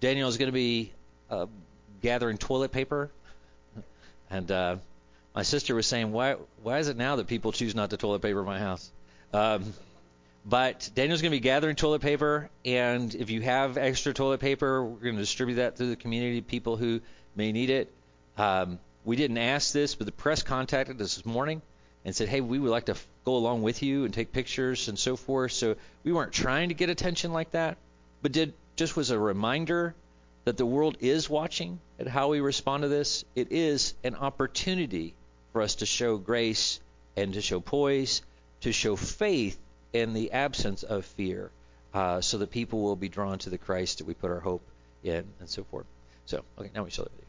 Daniel is going to be uh, gathering toilet paper, and uh, my sister was saying, why why is it now that people choose not to toilet paper my house? Um, but Daniel's going to be gathering toilet paper, and if you have extra toilet paper, we're going to distribute that through the community, people who may need it. Um, we didn't ask this, but the press contacted us this morning and said, hey, we would like to f- go along with you and take pictures and so forth. So we weren't trying to get attention like that, but did just was a reminder that the world is watching at how we respond to this. It is an opportunity for us to show grace and to show poise, to show faith in the absence of fear, uh, so that people will be drawn to the Christ that we put our hope in, and so forth. So, okay, now we show the video.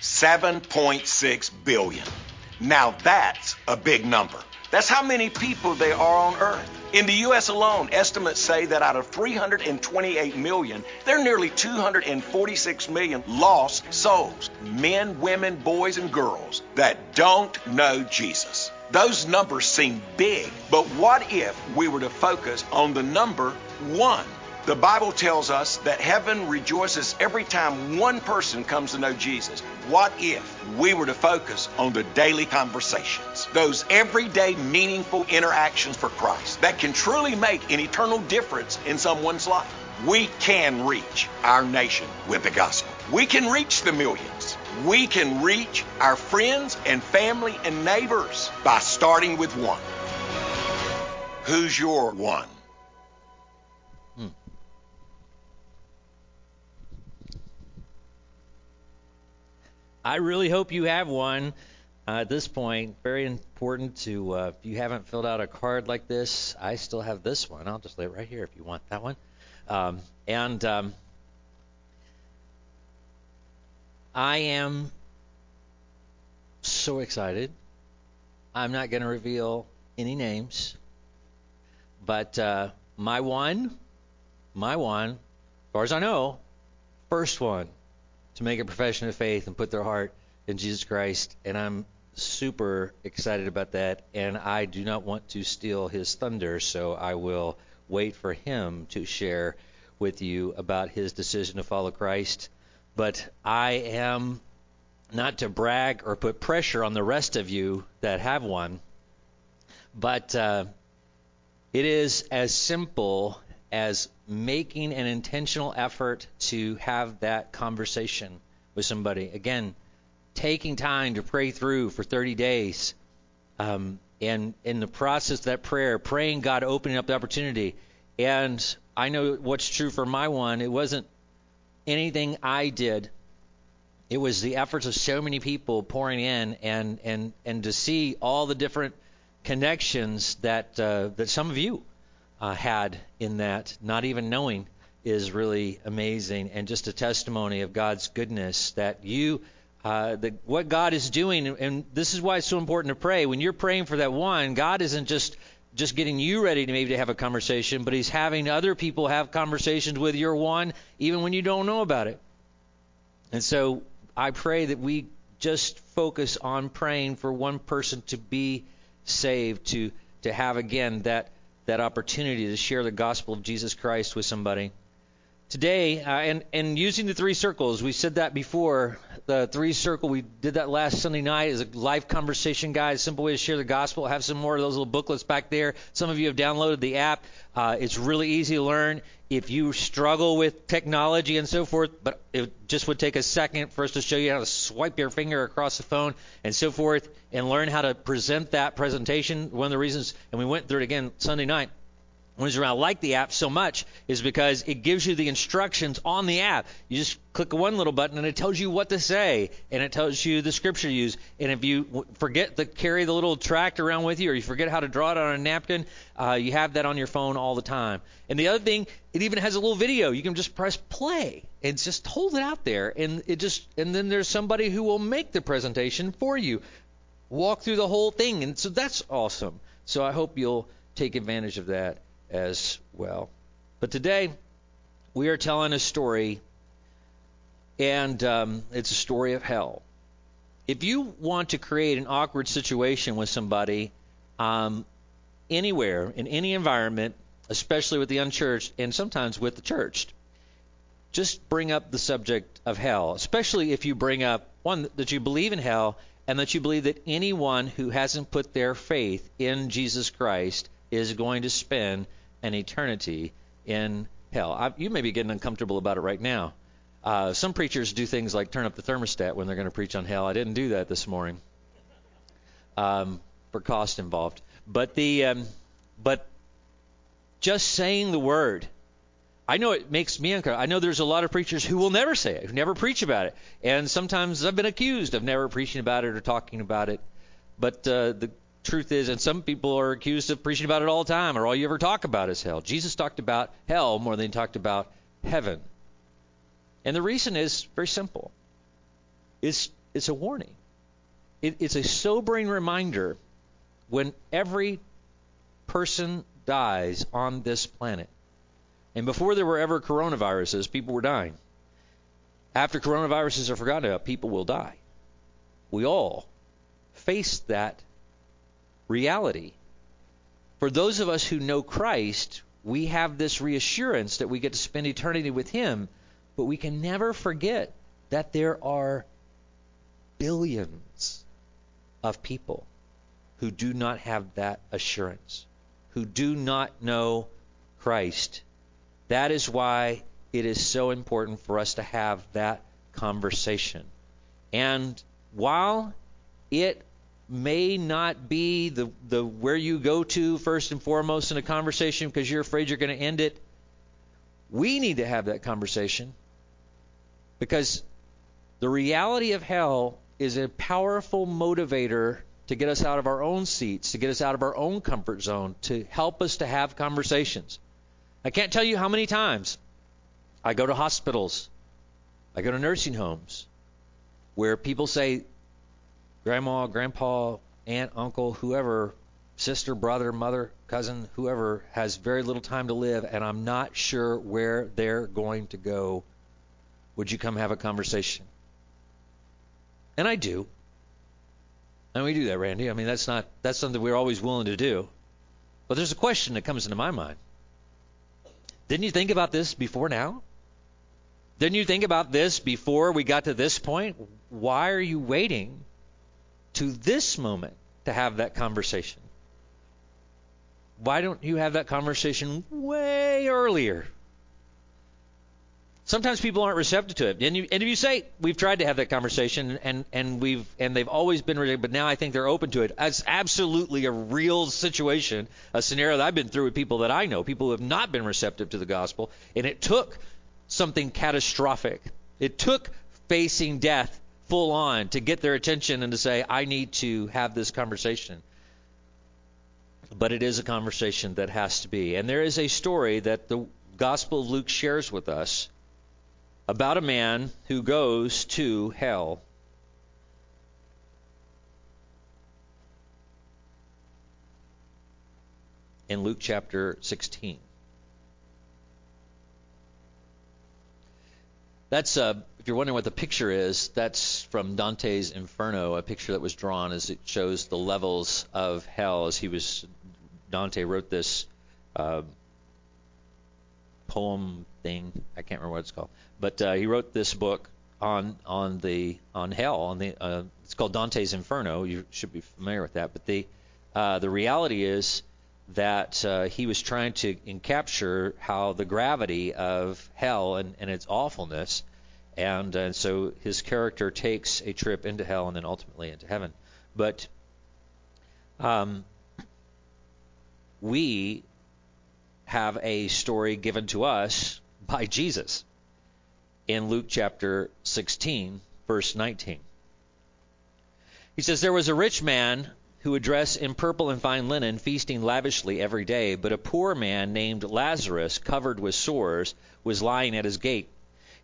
7.6 billion. Now that's a big number. That's how many people there are on Earth. In the U.S. alone, estimates say that out of 328 million, there are nearly 246 million lost souls men, women, boys, and girls that don't know Jesus. Those numbers seem big, but what if we were to focus on the number one? The Bible tells us that heaven rejoices every time one person comes to know Jesus. What if we were to focus on the daily conversations, those everyday meaningful interactions for Christ that can truly make an eternal difference in someone's life? We can reach our nation with the gospel. We can reach the millions. We can reach our friends and family and neighbors by starting with one. Who's your one? I really hope you have one. Uh, at this point, very important to, uh, if you haven't filled out a card like this, I still have this one. I'll just lay it right here if you want that one. Um, and um, I am so excited. I'm not going to reveal any names, but uh, my one, my one, as far as I know, first one to make a profession of faith and put their heart in Jesus Christ. And I'm super excited about that. And I do not want to steal his thunder, so I will wait for him to share with you about his decision to follow Christ. But I am not to brag or put pressure on the rest of you that have one, but uh, it is as simple as making an intentional effort to have that conversation with somebody. Again, taking time to pray through for 30 days. Um, and in the process of that prayer, praying God opening up the opportunity. And I know what's true for my one. It wasn't anything I did. It was the efforts of so many people pouring in, and and and to see all the different connections that uh, that some of you uh, had in that, not even knowing, is really amazing and just a testimony of God's goodness that you. Uh, the, what God is doing, and this is why it's so important to pray. When you're praying for that one, God isn't just just getting you ready to maybe to have a conversation, but He's having other people have conversations with your one, even when you don't know about it. And so I pray that we just focus on praying for one person to be saved, to to have again that that opportunity to share the gospel of Jesus Christ with somebody. Today, uh, and, and using the three circles, we said that before. The three circle, we did that last Sunday night as a live conversation guide, simple way to share the gospel. Have some more of those little booklets back there. Some of you have downloaded the app. Uh, it's really easy to learn. If you struggle with technology and so forth, but it just would take a second for us to show you how to swipe your finger across the phone and so forth and learn how to present that presentation. One of the reasons, and we went through it again Sunday night, one reason I like the app so much is because it gives you the instructions on the app. You just click one little button and it tells you what to say and it tells you the scripture to use. And if you forget to carry the little tract around with you or you forget how to draw it on a napkin, uh, you have that on your phone all the time. And the other thing, it even has a little video. You can just press play and just hold it out there and it just and then there's somebody who will make the presentation for you. Walk through the whole thing and so that's awesome. So I hope you'll take advantage of that as well. But today, we are telling a story, and um, it's a story of hell. If you want to create an awkward situation with somebody, um, anywhere, in any environment, especially with the unchurched and sometimes with the churched, just bring up the subject of hell, especially if you bring up one that you believe in hell and that you believe that anyone who hasn't put their faith in Jesus Christ is going to spend an eternity in hell. I, you may be getting uncomfortable about it right now. Uh, some preachers do things like turn up the thermostat when they're going to preach on hell. I didn't do that this morning um, for cost involved. But the um, but just saying the word. I know it makes me uncomfortable. I know there's a lot of preachers who will never say it, who never preach about it, and sometimes I've been accused of never preaching about it or talking about it. But uh, the truth is, and some people are accused of preaching about it all the time, or all you ever talk about is hell. Jesus talked about hell more than he talked about heaven. And the reason is very simple. It's, it's a warning. It, it's a sobering reminder when every person dies on this planet. And before there were ever coronaviruses, people were dying. After coronaviruses are forgotten about, people will die. We all face that reality. For those of us who know Christ, we have this reassurance that we get to spend eternity with Him, but we can never forget that there are billions of people who do not have that assurance, who do not know Christ. That is why it is so important for us to have that conversation. And while it may not be the, the where you go to first and foremost in a conversation because you're afraid you're going to end it, we need to have that conversation because the reality of hell is a powerful motivator to get us out of our own seats, to get us out of our own comfort zone, to help us to have conversations. I can't tell you how many times I go to hospitals, I go to nursing homes, where people say, Grandma, Grandpa, Aunt, Uncle, whoever, sister, brother, mother, cousin, whoever, has very little time to live, and I'm not sure where they're going to go. Would you come have a conversation? And I do. And we do that, Randy. I mean, that's not that's something we're always willing to do. But there's a question that comes into my mind. Didn't you think about this before now? Didn't you think about this before we got to this point? Why are you waiting to this moment to have that conversation? Why don't you have that conversation way earlier? Sometimes people aren't receptive to it, and you, and if you say we've tried to have that conversation, and and we've and they've always been ready, but now I think they're open to it. That's absolutely a real situation, a scenario that I've been through with people that I know, people who have not been receptive to the gospel, and it took something catastrophic. It took facing death full on to get their attention and to say, I need to have this conversation. But it is a conversation that has to be. And there is a story that the Gospel of Luke shares with us about a man who goes to hell. In Luke chapter 16. That's uh, if you're wondering what the picture is, that's from Dante's Inferno, a picture that was drawn as it shows the levels of hell as he was. Dante wrote this uh, poem thing. I can't remember what it's called, but uh, he wrote this book on on the on hell. On the uh, it's called Dante's Inferno. You should be familiar with that. But the uh, the reality is that uh, he was trying to capture how the gravity of hell and, and its awfulness, and and so his character takes a trip into hell and then ultimately into heaven. But um, we have a story given to us by Jesus in Luke chapter 16, verse 19. He says, There was a rich man who would dress in purple and fine linen, feasting lavishly every day, but a poor man named Lazarus, covered with sores, was lying at his gate.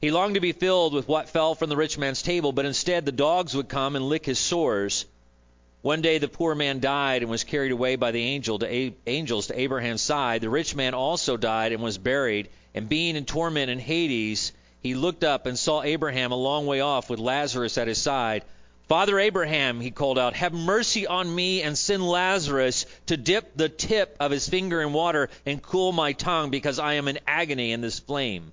He longed to be filled with what fell from the rich man's table, but instead the dogs would come and lick his sores. One day the poor man died and was carried away by the angel to A- angels to Abraham's side. The rich man also died and was buried. And being in torment in Hades, he looked up and saw Abraham a long way off with Lazarus at his side. Father Abraham, he called out, have mercy on me and send Lazarus to dip the tip of his finger in water and cool my tongue because I am in agony in this flame.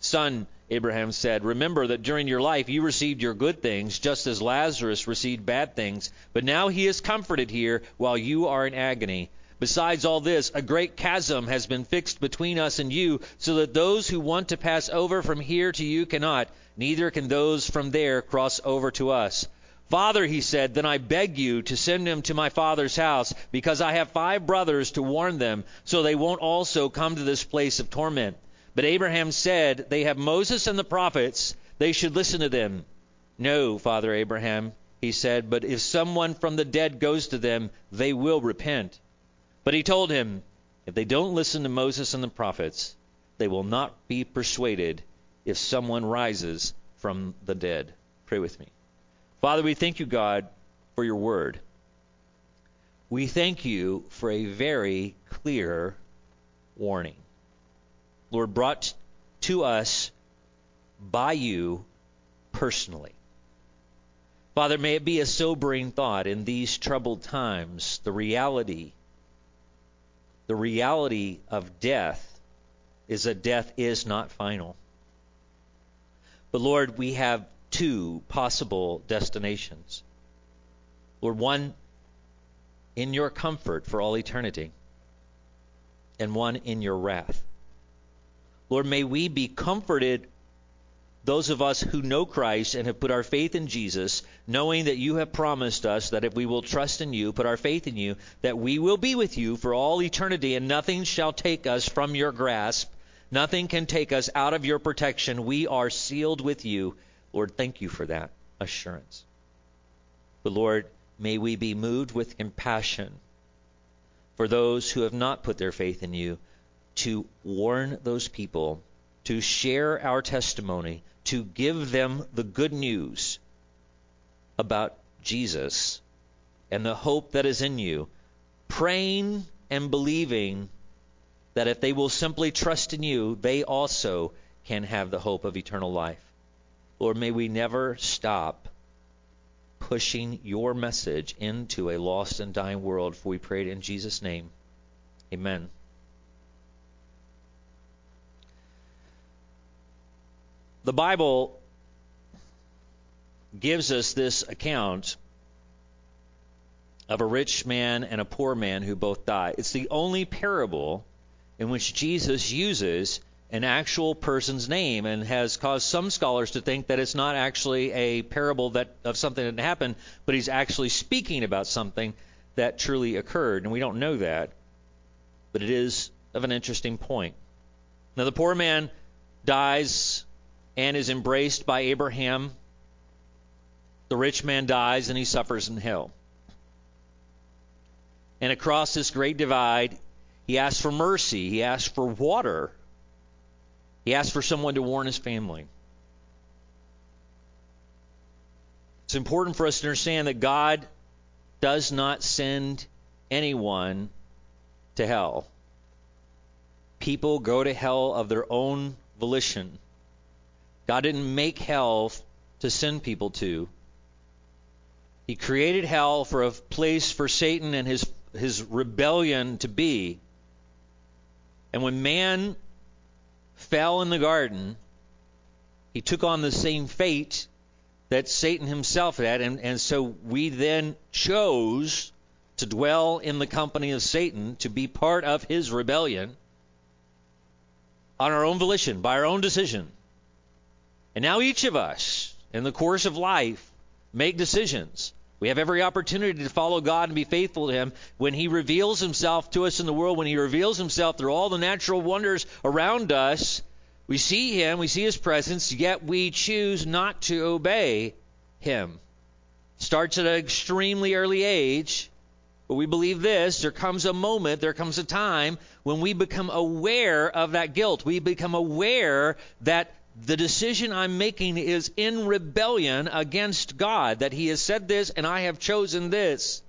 Son, Abraham said, Remember that during your life you received your good things, just as Lazarus received bad things, but now he is comforted here while you are in agony. Besides all this, a great chasm has been fixed between us and you, so that those who want to pass over from here to you cannot, neither can those from there cross over to us. Father, he said, then I beg you to send him to my father's house, because I have five brothers to warn them, so they won't also come to this place of torment. But Abraham said, They have Moses and the prophets, they should listen to them. No, Father Abraham, he said, but if someone from the dead goes to them, they will repent. But he told him, If they don't listen to Moses and the prophets, they will not be persuaded if someone rises from the dead. Pray with me. Father, we thank you, God, for your word. We thank you for a very clear warning. Lord, brought to us by you personally. Father, may it be a sobering thought in these troubled times, the reality, the reality of death is that death is not final. But Lord, we have two possible destinations. Lord, one in your comfort for all eternity, and one in your wrath. Lord, may we be comforted, those of us who know Christ and have put our faith in Jesus, knowing that you have promised us that if we will trust in you, put our faith in you, that we will be with you for all eternity, and nothing shall take us from your grasp. Nothing can take us out of your protection. We are sealed with you. Lord, thank you for that assurance. But Lord, may we be moved with compassion for those who have not put their faith in you to warn those people, to share our testimony, to give them the good news about Jesus and the hope that is in you, praying and believing that if they will simply trust in you, they also can have the hope of eternal life. Lord, may we never stop pushing your message into a lost and dying world, for we pray it in Jesus' name. Amen. the Bible gives us this account of a rich man and a poor man who both die. It's the only parable in which Jesus uses an actual person's name and has caused some scholars to think that it's not actually a parable that of something that happened, but he's actually speaking about something that truly occurred. And we don't know that, but it is of an interesting point. Now the poor man dies and is embraced by Abraham. The rich man dies and he suffers in hell. And across this great divide, he asks for mercy. He asks for water. He asked for someone to warn his family. It's important for us to understand that God does not send anyone to hell. People go to hell of their own volition. God didn't make hell to send people to. He created hell for a place for Satan and his his rebellion to be. And when man fell in the garden, he took on the same fate that Satan himself had, and, and so we then chose to dwell in the company of Satan, to be part of his rebellion on our own volition, by our own decision. And now each of us, in the course of life, make decisions. We have every opportunity to follow God and be faithful to Him when He reveals Himself to us in the world, when He reveals Himself through all the natural wonders around us. We see Him, we see His presence, yet we choose not to obey Him. Starts at an extremely early age, but we believe this there comes a moment, there comes a time when we become aware of that guilt. We become aware that the decision I'm making is in rebellion against God, that He has said this and I have chosen this.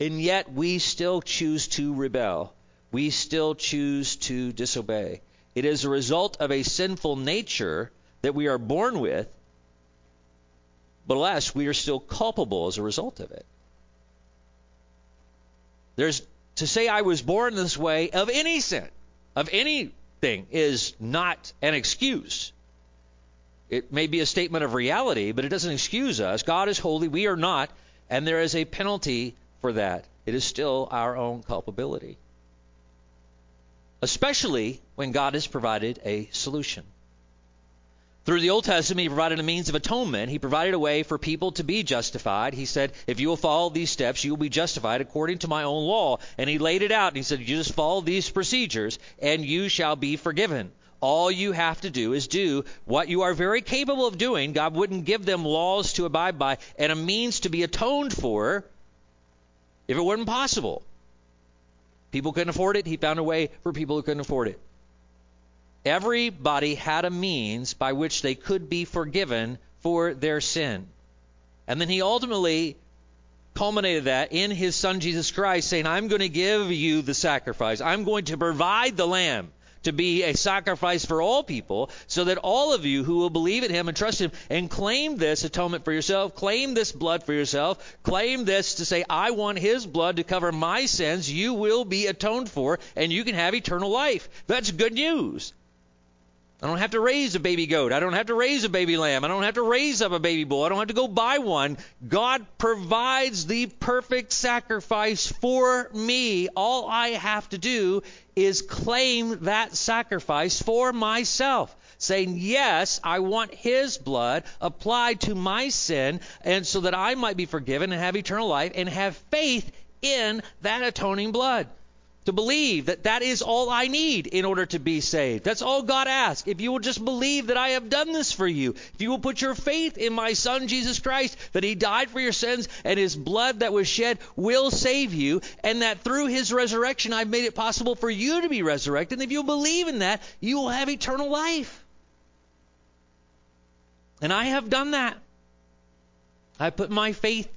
And yet we still choose to rebel. We still choose to disobey. It is a result of a sinful nature that we are born with. but alas, we are still culpable as a result of it. There's to say I was born this way of any sin, of anything, is not an excuse. It may be a statement of reality, but it doesn't excuse us. God is holy, we are not, and there is a penalty for that. It is still our own culpability. Especially when God has provided a solution. Through the Old Testament, He provided a means of atonement. He provided a way for people to be justified. He said, If you will follow these steps, you will be justified according to my own law. And He laid it out. And He said, You just follow these procedures, and you shall be forgiven. All you have to do is do what you are very capable of doing. God wouldn't give them laws to abide by and a means to be atoned for if it wasn't possible. People couldn't afford it. He found a way for people who couldn't afford it. Everybody had a means by which they could be forgiven for their sin. And then he ultimately culminated that in his son Jesus Christ, saying, I'm going to give you the sacrifice. I'm going to provide the lamb to be a sacrifice for all people, so that all of you who will believe in him and trust him and claim this atonement for yourself, claim this blood for yourself, claim this to say, I want his blood to cover my sins, you will be atoned for, and you can have eternal life. That's good news. I don't have to raise a baby goat. I don't have to raise a baby lamb. I don't have to raise up a baby bull. I don't have to go buy one. God provides the perfect sacrifice for me. All I have to do is claim that sacrifice for myself. Saying, Yes, I want His blood applied to my sin, and so that I might be forgiven and have eternal life and have faith in that atoning blood to believe that that is all I need in order to be saved. That's all God asks. If you will just believe that I have done this for you, if you will put your faith in my Son Jesus Christ, that He died for your sins and His blood that was shed will save you, and that through His resurrection I've made it possible for you to be resurrected, and if you believe in that, you will have eternal life. And I have done that. I put my faith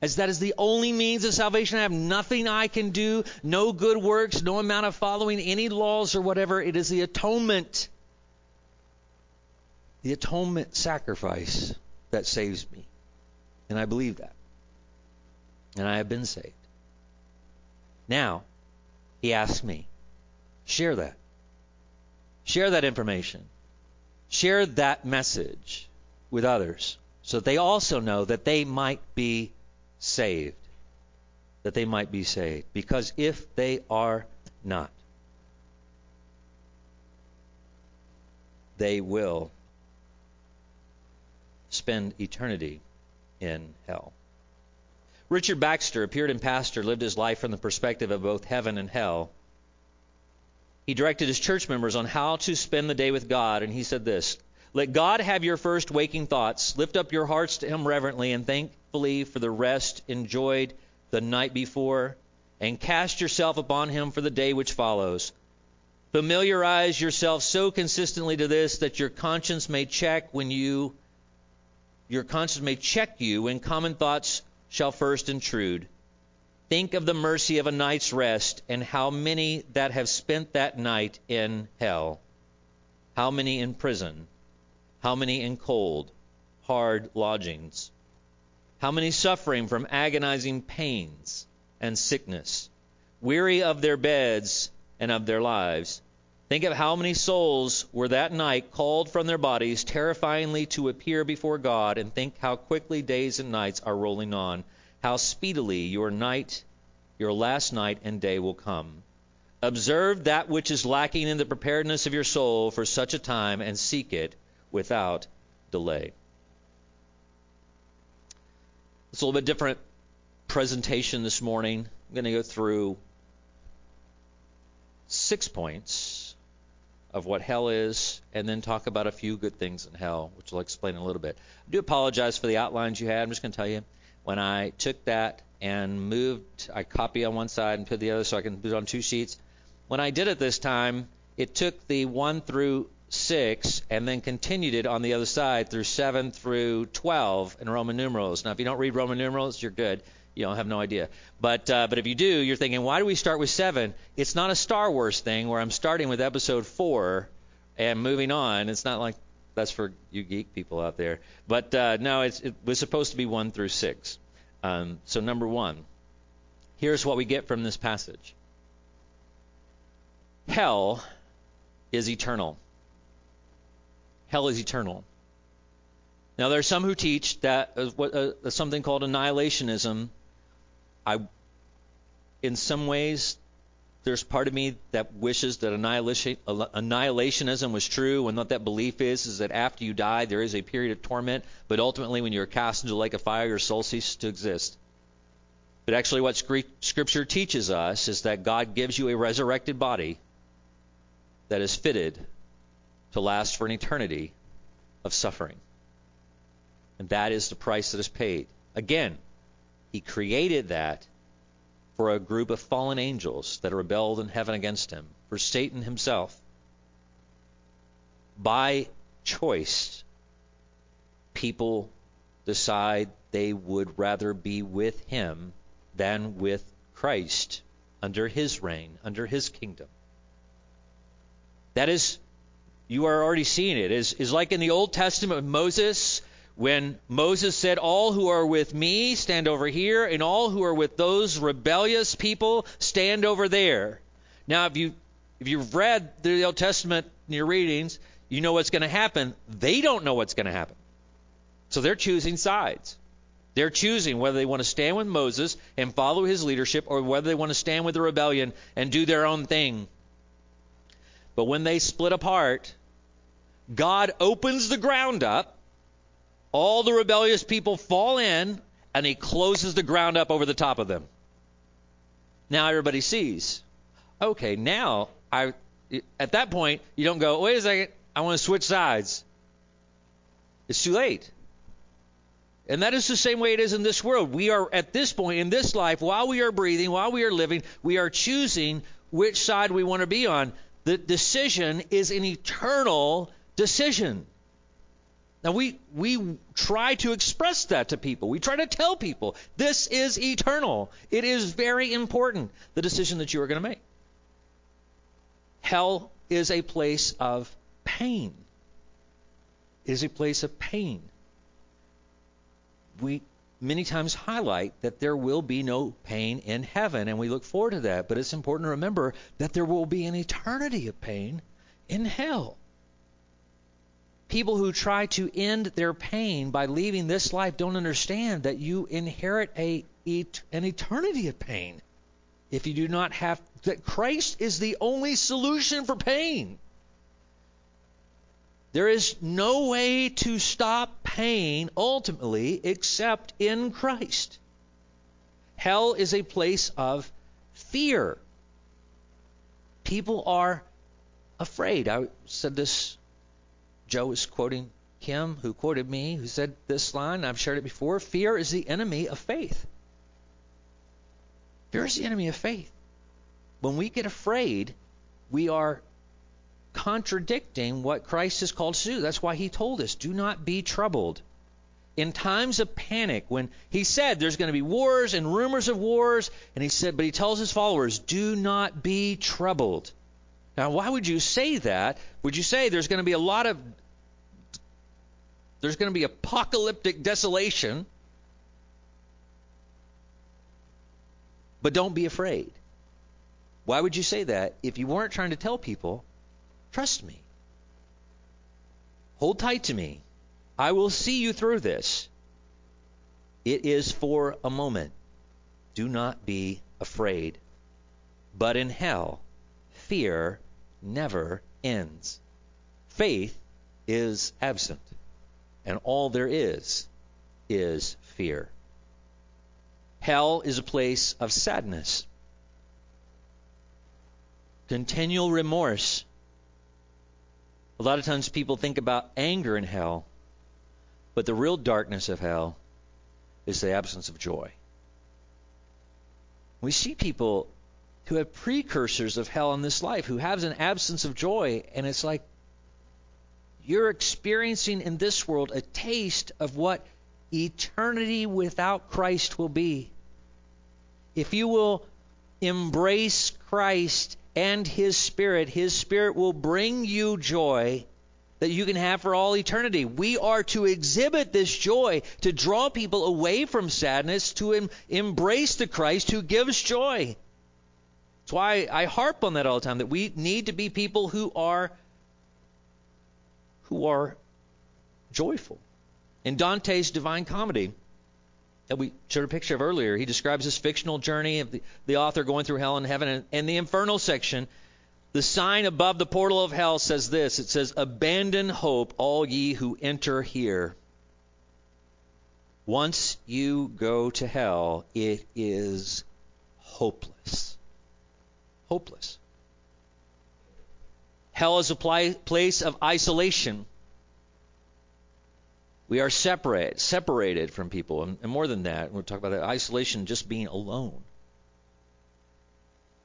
as that is the only means of salvation. I have nothing I can do, no good works, no amount of following any laws or whatever. It is the atonement, the atonement sacrifice that saves me. And I believe that. And I have been saved. Now, he asks me, share that. Share that information. Share that message with others so that they also know that they might be saved, that they might be saved. Because if they are not, they will spend eternity in hell. Richard Baxter, a Puritan pastor, lived his life from the perspective of both heaven and hell. He directed his church members on how to spend the day with God, and he said this Let God have your first waking thoughts. Lift up your hearts to Him reverently and thank thankfully for the rest enjoyed the night before, and cast yourself upon him for the day which follows. Familiarize yourself so consistently to this that your conscience may check when you your conscience may check you when common thoughts shall first intrude. Think of the mercy of a night's rest and how many that have spent that night in hell. How many in prison? How many in cold, hard lodgings? How many suffering from agonizing pains and sickness, weary of their beds and of their lives? Think of how many souls were that night called from their bodies terrifyingly to appear before God, and think how quickly days and nights are rolling on, how speedily your night, your last night and day will come. Observe that which is lacking in the preparedness of your soul for such a time, and seek it without delay. It's a little bit different presentation this morning. I'm going to go through six points of what hell is and then talk about a few good things in hell, which I'll explain in a little bit. I do apologize for the outlines you had. I'm just going to tell you when I took that and moved, I copy on one side and put the other so I can put it on two sheets. When I did it this time, it took the 1 through 6 and then continued it on the other side through 7 through 12 in Roman numerals. Now, if you don't read Roman numerals, you're good. You don't have no idea. But uh, but if you do, you're thinking, why do we start with 7? It's not a Star Wars thing where I'm starting with episode 4 and moving on. It's not like that's for you geek people out there. But uh, no, it was supposed to be one through six. Um, so number one, here's what we get from this passage. Hell is eternal. Hell is eternal. Now, there are some who teach that uh, what, uh, something called annihilationism. I, in some ways, there's part of me that wishes that annihilation, annihilationism was true, and what that belief is is that after you die, there is a period of torment, but ultimately, when you're cast into the lake of fire, your soul ceases to exist. But actually, what Scripture teaches us is that God gives you a resurrected body that is fitted to last for an eternity of suffering. And that is the price that is paid. Again, he created that for a group of fallen angels that rebelled in heaven against him, for Satan himself. By choice, people decide they would rather be with him than with Christ under his reign, under his kingdom. That is, you are already seeing it. Is is like in the Old Testament Moses when Moses said, All who are with me stand over here, and all who are with those rebellious people stand over there. Now, if, you, if you've read the Old Testament in your readings, you know what's going to happen. They don't know what's going to happen. So they're choosing sides. They're choosing whether they want to stand with Moses and follow his leadership or whether they want to stand with the rebellion and do their own thing. But when they split apart, God opens the ground up all the rebellious people fall in, and he closes the ground up over the top of them. Now everybody sees. Okay, now I at that point you don't go, wait a second, I want to switch sides. It's too late. And that is the same way it is in this world. We are at this point in this life, while we are breathing, while we are living, we are choosing which side we want to be on. The decision is an eternal decision. Now we we try to express that to people. We try to tell people this is eternal. It is very important the decision that you are going to make. Hell is a place of pain. It is a place of pain. We many times highlight that there will be no pain in heaven and we look forward to that, but it's important to remember that there will be an eternity of pain in hell people who try to end their pain by leaving this life don't understand that you inherit a an eternity of pain if you do not have that Christ is the only solution for pain. There is no way to stop pain ultimately except in Christ. Hell is a place of fear. People are afraid. I said this Joe is quoting him who quoted me, who said this line. I've shared it before. Fear is the enemy of faith. Fear is the enemy of faith. When we get afraid, we are contradicting what Christ has called us to do. That's why he told us, do not be troubled. In times of panic, when he said there's going to be wars and rumors of wars, and he said, but he tells his followers, do not be troubled. Now, why would you say that? Would you say there's going to be a lot of there's going to be apocalyptic desolation, but don't be afraid? Why would you say that if you weren't trying to tell people, trust me, hold tight to me, I will see you through this? It is for a moment. Do not be afraid. But in hell, fear never ends. Faith is absent, and all there is is fear. Hell is a place of sadness, continual remorse. A lot of times people think about anger in hell, but the real darkness of hell is the absence of joy. We see people who have precursors of hell in this life, who has an absence of joy. And it's like you're experiencing in this world a taste of what eternity without Christ will be. If you will embrace Christ and His Spirit, His Spirit will bring you joy that you can have for all eternity. We are to exhibit this joy, to draw people away from sadness, to em- embrace the Christ who gives joy. That's why I harp on that all the time that we need to be people who are who are joyful. In Dante's Divine Comedy, that we showed a picture of earlier, he describes this fictional journey of the, the author going through hell and heaven. And in the infernal section, the sign above the portal of hell says this it says, Abandon hope, all ye who enter here. Once you go to hell, it is hopeless. Hopeless. Hell is a place of isolation. We are separate, separated from people, and, and more than that, we'll talk about that isolation, just being alone.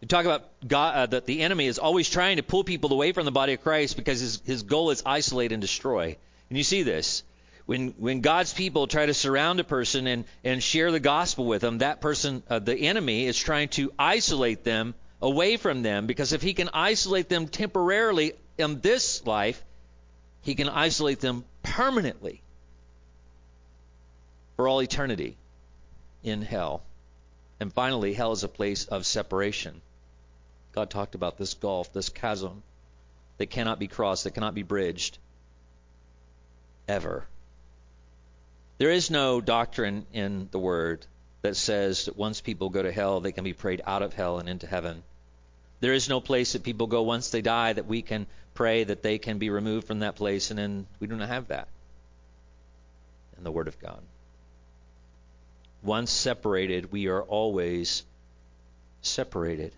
We talk about God, uh, that the enemy is always trying to pull people away from the body of Christ because his, his goal is isolate and destroy. And you see this when when God's people try to surround a person and and share the gospel with them, that person, uh, the enemy, is trying to isolate them away from them because if he can isolate them temporarily in this life, he can isolate them permanently for all eternity in hell. And finally, hell is a place of separation. God talked about this gulf, this chasm that cannot be crossed, that cannot be bridged ever. There is no doctrine in the Word that says that once people go to hell, they can be prayed out of hell and into heaven. There is no place that people go once they die that we can pray that they can be removed from that place, and then we do not have that in the Word of God. Once separated, we are always separated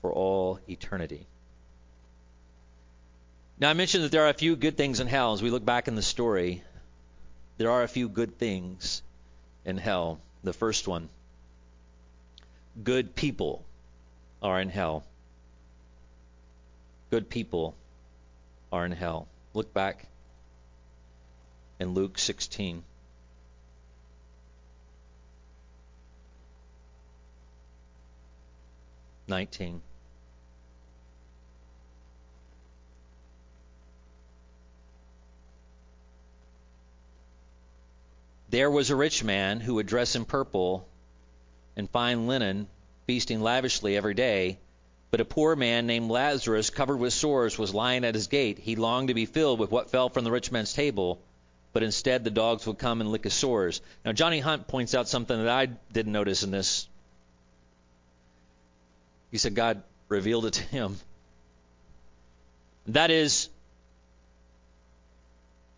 for all eternity. Now, I mentioned that there are a few good things in hell. As we look back in the story, there are a few good things in hell. The first one good people are in hell. Good people are in hell. Look back in Luke 16. Nineteen. There was a rich man who would dress in purple and fine linen, feasting lavishly every day. But a poor man named Lazarus, covered with sores, was lying at his gate. He longed to be filled with what fell from the rich man's table, but instead the dogs would come and lick his sores. Now, Johnny Hunt points out something that I didn't notice in this. He said God revealed it to him. That is,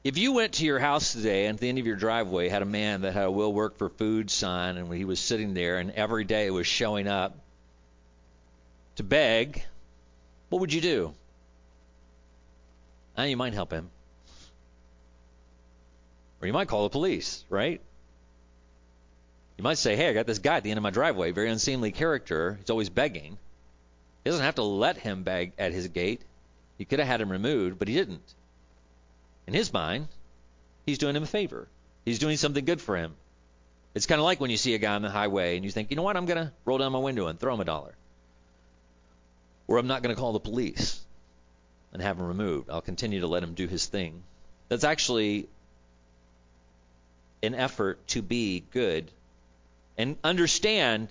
if you went to your house today and at the end of your driveway had a man that had a will work for food sign and he was sitting there and every day was showing up to beg, what would you do? Now you might help him. Or you might call the police, right? You might say, hey, I got this guy at the end of my driveway, very unseemly character. He's always begging. He doesn't have to let him beg at his gate. He could have had him removed, but he didn't. In his mind, he's doing him a favor. He's doing something good for him. It's kind of like when you see a guy on the highway and you think, you know what, I'm going to roll down my window and throw him a dollar. Or I'm not going to call the police and have him removed. I'll continue to let him do his thing. That's actually an effort to be good. And understand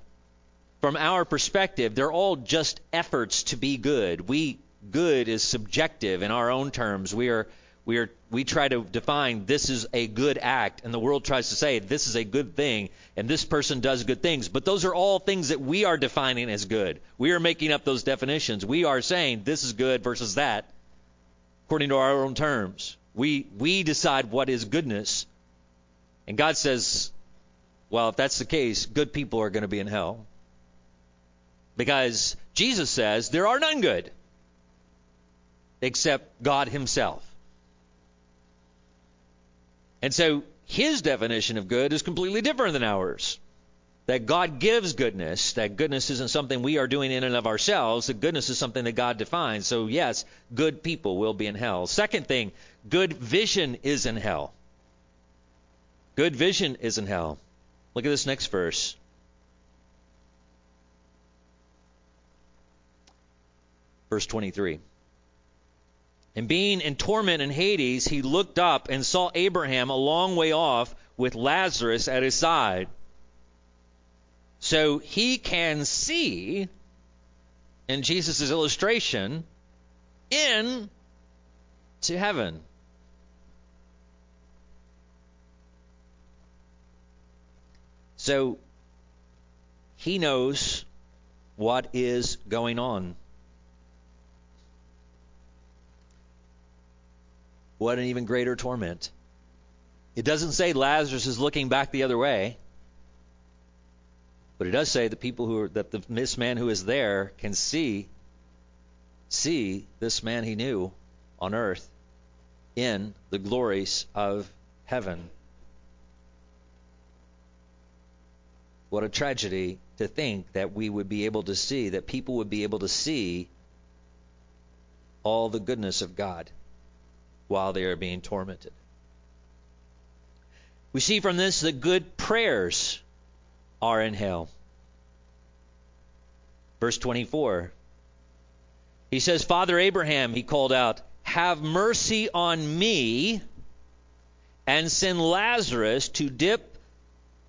from our perspective, they're all just efforts to be good. We good is subjective in our own terms. We are we are we try to define this is a good act and the world tries to say this is a good thing and this person does good things. But those are all things that we are defining as good. We are making up those definitions. We are saying this is good versus that according to our own terms. We we decide what is goodness. And god says well if that's the case good people are going to be in hell. Because jesus says there are none good except god himself and so his definition of good is completely different than ours. That God gives goodness, that goodness isn't something we are doing in and of ourselves, that goodness is something that God defines. So, yes, good people will be in hell. Second thing, good vision is in hell. Good vision is in hell. Look at this next verse. Verse 23. And being in torment in Hades, he looked up and saw Abraham a long way off with Lazarus at his side. So he can see, in Jesus' illustration, in to heaven. So he knows what is going on. What an even greater torment. It doesn't say Lazarus is looking back the other way. But it does say the people who are that the, this man who is there can see see this man he knew on earth in the glories of heaven. What a tragedy to think that we would be able to see, that people would be able to see all the goodness of God while they are being tormented. We see from this that good prayers are in hell. Verse 24. He says, Father Abraham, he called out, have mercy on me and send Lazarus to dip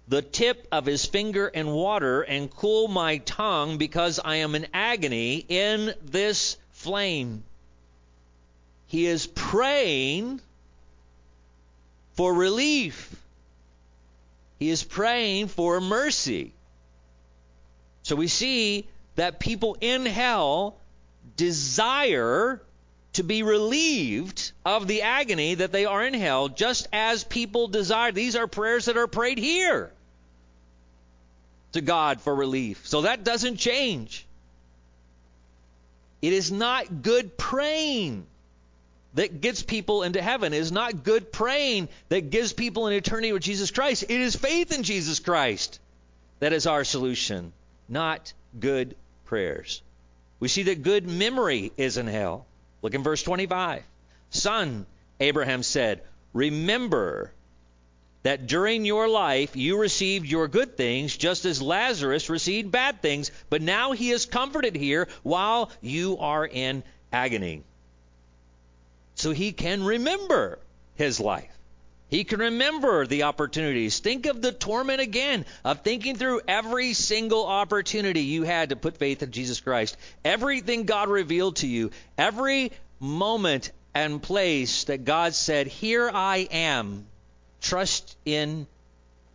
the tip of his finger in water and cool my tongue because I am in agony in this flame. He is praying for relief. He is praying for mercy. So we see that people in hell desire to be relieved of the agony that they are in hell, just as people desire. These are prayers that are prayed here to God for relief. So that doesn't change. It is not good praying that gets people into heaven. It is not good praying that gives people an eternity with Jesus Christ. It is faith in Jesus Christ that is our solution, not good prayers. We see that good memory is in hell. Look in verse 25. Son, Abraham said, remember that during your life you received your good things just as Lazarus received bad things, but now he is comforted here while you are in agony so he can remember his life. He can remember the opportunities. Think of the torment again of thinking through every single opportunity you had to put faith in Jesus Christ. Everything God revealed to you, every moment and place that God said, Here I am, trust in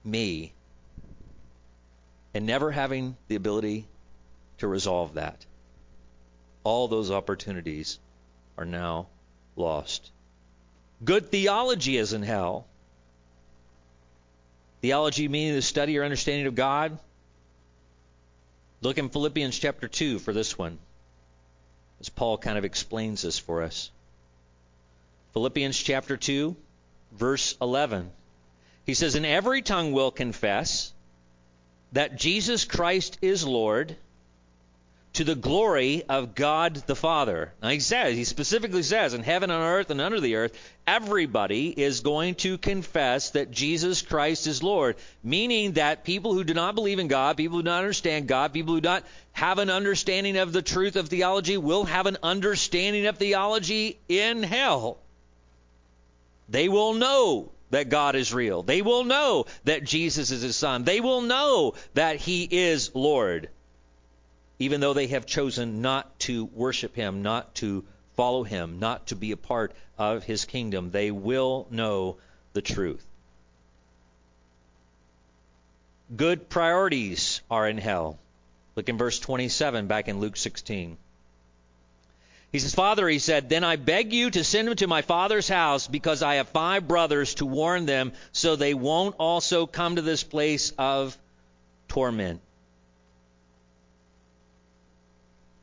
me. And never having the ability to resolve that. All those opportunities are now lost. Good theology is in hell. Theology meaning the study or understanding of God. Look in Philippians chapter 2 for this one, as Paul kind of explains this for us. Philippians chapter 2, verse 11. He says, And every tongue will confess that Jesus Christ is Lord to the glory of God the Father. Now he says, he specifically says, in heaven and earth and under the earth, everybody is going to confess that Jesus Christ is Lord. Meaning that people who do not believe in God, people who do not understand God, people who do not have an understanding of the truth of theology will have an understanding of theology in hell. They will know that God is real. They will know that Jesus is his son. They will know that he is Lord even though they have chosen not to worship him, not to follow him, not to be a part of his kingdom, they will know the truth. Good priorities are in hell. Look in verse 27 back in Luke 16. He says, Father, he said, then I beg you to send him to my father's house because I have five brothers to warn them so they won't also come to this place of torment.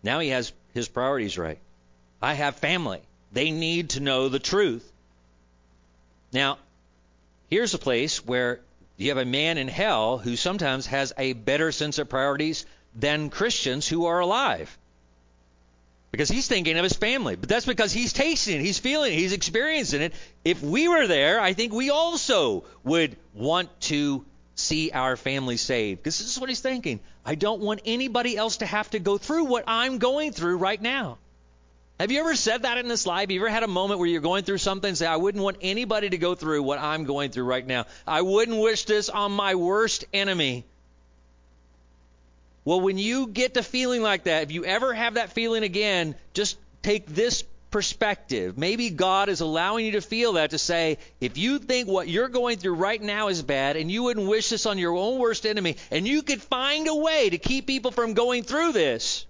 Now he has his priorities right. I have family. They need to know the truth. Now, here's a place where you have a man in hell who sometimes has a better sense of priorities than Christians who are alive. Because he's thinking of his family. But that's because he's tasting it, he's feeling it, he's experiencing it. If we were there, I think we also would want to see our family saved. Because this is what he's thinking. I don't want anybody else to have to go through what I'm going through right now. Have you ever said that in this life? You ever had a moment where you're going through something and say, I wouldn't want anybody to go through what I'm going through right now? I wouldn't wish this on my worst enemy. Well, when you get to feeling like that, if you ever have that feeling again, just take this perspective. Maybe God is allowing you to feel that to say, if you think what you're going through right now is bad and you wouldn't wish this on your own worst enemy, and you could find a way to keep people from going through this,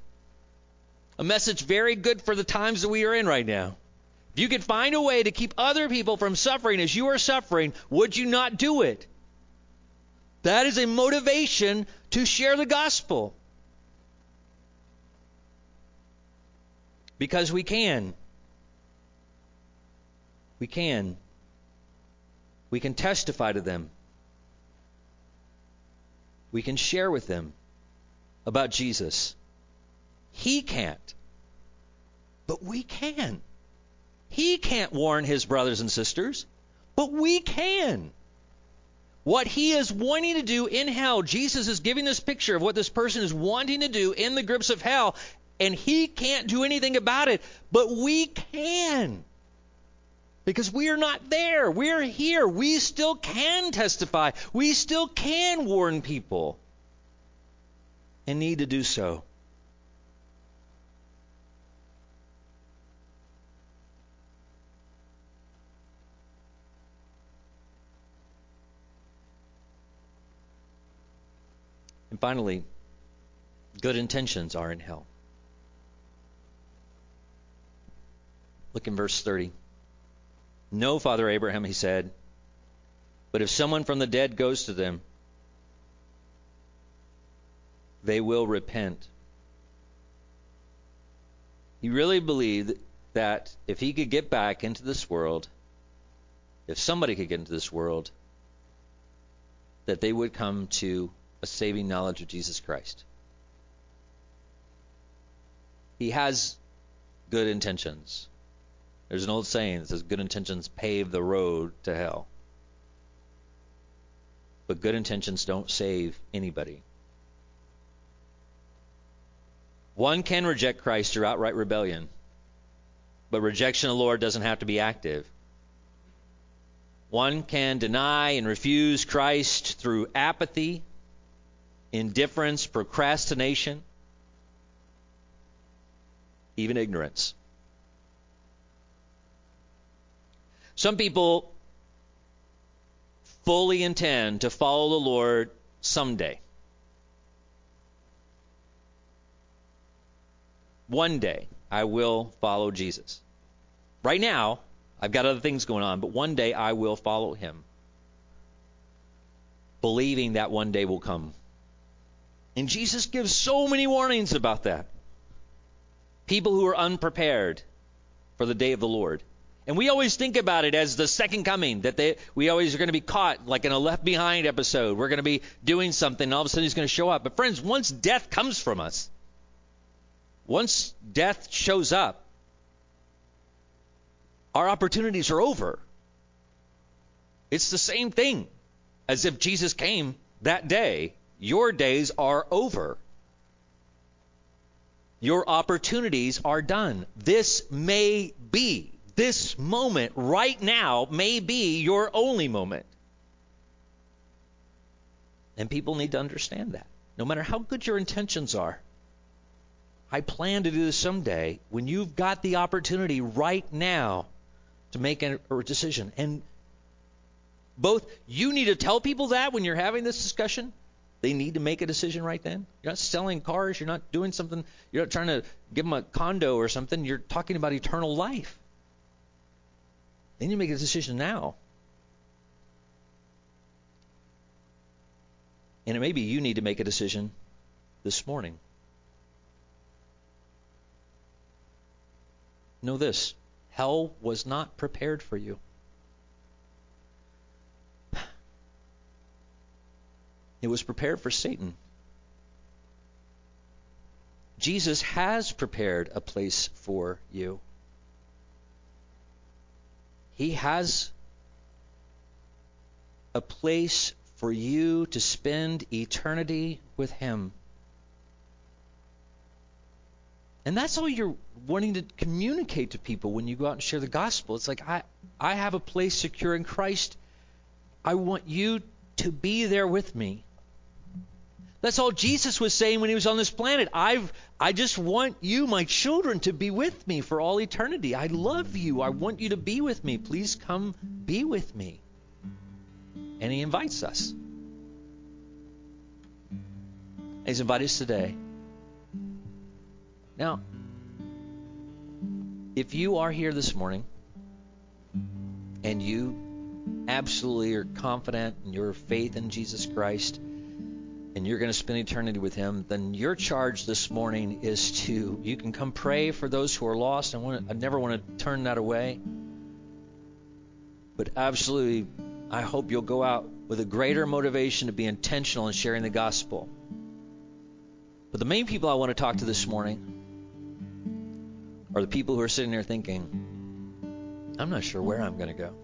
a message very good for the times that we are in right now. If you could find a way to keep other people from suffering as you are suffering, would you not do it? That is a motivation to share the gospel. Because we can. We can. We can testify to them. We can share with them about Jesus. He can't. But we can. He can't warn his brothers and sisters, but we can. What he is wanting to do in hell, Jesus is giving this picture of what this person is wanting to do in the grips of hell, and he can't do anything about it, but we can. Because we are not there. We're here. We still can testify. We still can warn people and need to do so. And finally, good intentions are in hell. Look in verse 30. No, Father Abraham, he said, but if someone from the dead goes to them, they will repent. He really believed that if he could get back into this world, if somebody could get into this world, that they would come to a saving knowledge of Jesus Christ. He has good intentions. There's an old saying that says good intentions pave the road to hell. But good intentions don't save anybody. One can reject Christ through outright rebellion, but rejection of the Lord doesn't have to be active. One can deny and refuse Christ through apathy, indifference, procrastination, even ignorance. Some people fully intend to follow the Lord someday. One day, I will follow Jesus. Right now, I've got other things going on, but one day I will follow him. Believing that one day will come. And Jesus gives so many warnings about that. People who are unprepared for the day of the Lord. And we always think about it as the second coming, that they, we always are going to be caught, like in a Left Behind episode. We're going to be doing something, and all of a sudden he's going to show up. But friends, once death comes from us, once death shows up, our opportunities are over. It's the same thing as if Jesus came that day. Your days are over. Your opportunities are done. This may be this moment right now may be your only moment. And people need to understand that. No matter how good your intentions are, I plan to do this someday when you've got the opportunity right now to make a, decision. And both you need to tell people that when you're having this discussion. They need to make a decision right then. You're not selling cars. You're not doing something. You're not trying to give them a condo or something. You're talking about eternal life. Then you make a decision now. And it may be you need to make a decision this morning. Know this hell was not prepared for you. It was prepared for Satan. Jesus has prepared a place for you. He has a place for you to spend eternity with Him. And that's all you're wanting to communicate to people when you go out and share the gospel. It's like I I have a place secure in Christ. I want you to be there with me. That's all Jesus was saying when he was on this planet. I've I just want you, my children, to be with me for all eternity. I love you. I want you to be with me. Please come be with me. And he invites us. He's invited us today. Now, if you are here this morning and you absolutely are confident in your faith in Jesus Christ and you're going to spend eternity with him, then your charge this morning is to you can come pray for those who are lost. I want I never want to turn that away. But absolutely I hope you'll go out with a greater motivation to be intentional in sharing the gospel. But the main people I want to talk to this morning are the people who are sitting there thinking, I'm not sure where I'm going to go.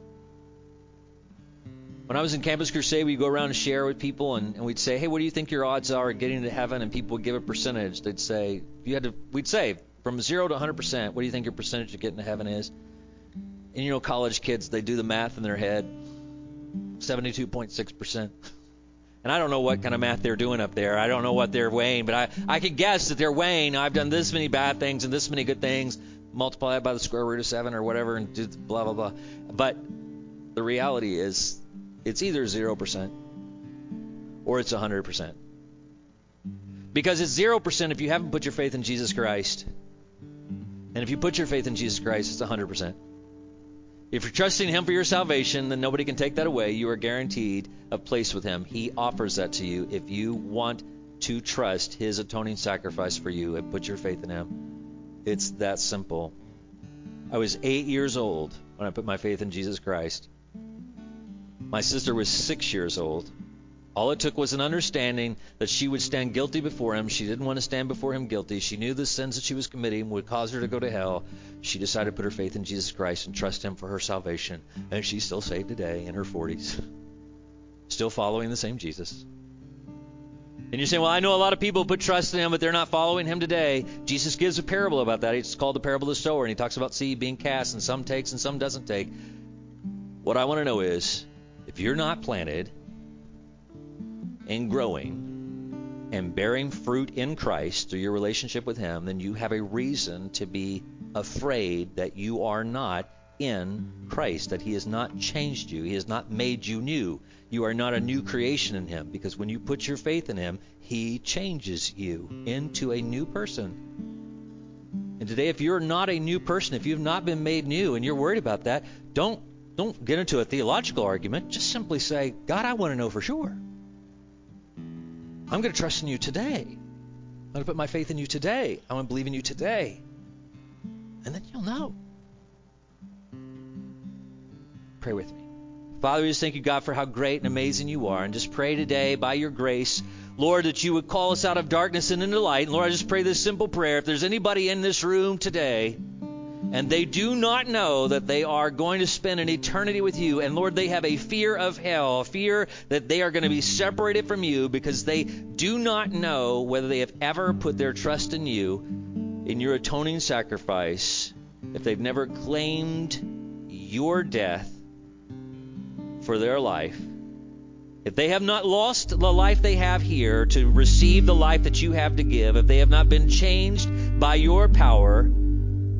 When I was in Campus Crusade, we'd go around and share with people, and, and, we'd say, "Hey, what do you think your odds are of getting to heaven?" And people would give a percentage. They'd say, you had to," we'd say, "From zero to 100 percent, what do you think your percentage of getting to heaven is?" And you know, college kids, they do the math in their head. 72.6 percent. And I don't know what kind of math they're doing up there. I don't know what they're weighing, but I, I could guess that they're weighing, I've done this many bad things and this many good things, multiply that by the square root of 7 or whatever, and do blah, blah, blah. But the reality is, it's either 0% or it's 100%. Because it's 0% if you haven't put your faith in Jesus Christ. And if you put your faith in Jesus Christ, it's 100%. If you're trusting Him for your salvation, then nobody can take that away. You are guaranteed a place with Him. He offers that to you if you want to trust His atoning sacrifice for you and put your faith in Him. It's that simple. I was eight years old when I put my faith in Jesus Christ. My sister was six years old. All it took was an understanding that she would stand guilty before him. She didn't want to stand before him guilty. She knew the sins that she was committing would cause her to go to hell. She decided to put her faith in Jesus Christ and trust him for her salvation. And she's still saved today in her 40s, still following the same Jesus. And you're saying, well, I know a lot of people put trust in him, but they're not following him today. Jesus gives a parable about that. It's called the parable of the sower, and he talks about seed being cast, and some takes and some doesn't take. What I want to know is, if you're not planted, and growing and bearing fruit in Christ through your relationship with Him, then you have a reason to be afraid that you are not in Christ, that He has not changed you, He has not made you new. You are not a new creation in Him because when you put your faith in Him, He changes you into a new person. And today, if you're not a new person, if you've not been made new and you're worried about that, don't don't get into a theological argument. Just simply say, God, I want to know for sure. I'm going to trust in you today. I'm going to put my faith in you today. I want to believe in you today. And then you'll know. Pray with me. Father, we just thank you, God, for how great and amazing you are. And just pray today, by your grace, Lord, that you would call us out of darkness and into light. And Lord, I just pray this simple prayer. If there's anybody in this room today and they do not know that they are going to spend an eternity with you. And Lord, they have a fear of hell, fear that they are going to be separated from you because they do not know whether they have ever put their trust in you, in your atoning sacrifice, if they've never claimed your death for their life. If they have not lost the life they have here to receive the life that you have to give, if they have not been changed by your power,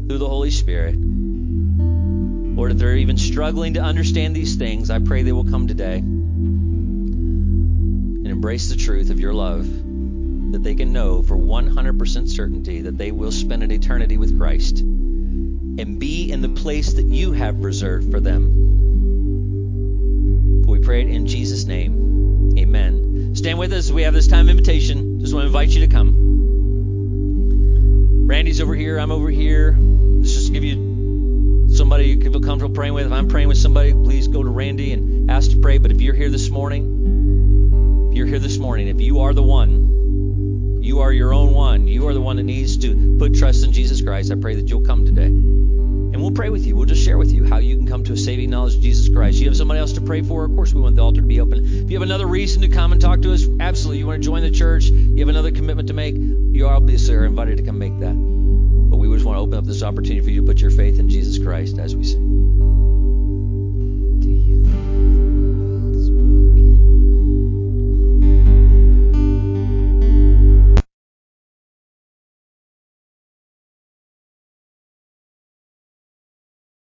through the Holy Spirit. Lord, if they're even struggling to understand these things, I pray they will come today and embrace the truth of your love, that they can know for 100% certainty that they will spend an eternity with Christ and be in the place that you have reserved for them. We pray it in Jesus' name. Amen. Stand with us. We have this time invitation. Just want to invite you to come. Randy's over here. I'm over here. Let's just give you somebody you can feel comfortable praying with. If I'm praying with somebody, please go to Randy and ask to pray. But if you're here this morning, if you're here this morning, if you are the one, you are your own one, you are the one that needs to put trust in Jesus Christ, I pray that you'll come today. And we'll pray with you. We'll just share with you how you can come to a saving knowledge of Jesus Christ. You have somebody else to pray for? Of course, we want the altar to be open. If you have another reason to come and talk to us, absolutely. You want to join the church? You have another commitment to make? You obviously are invited to come make that want to open up this opportunity for you to put your faith in Jesus Christ as we sing.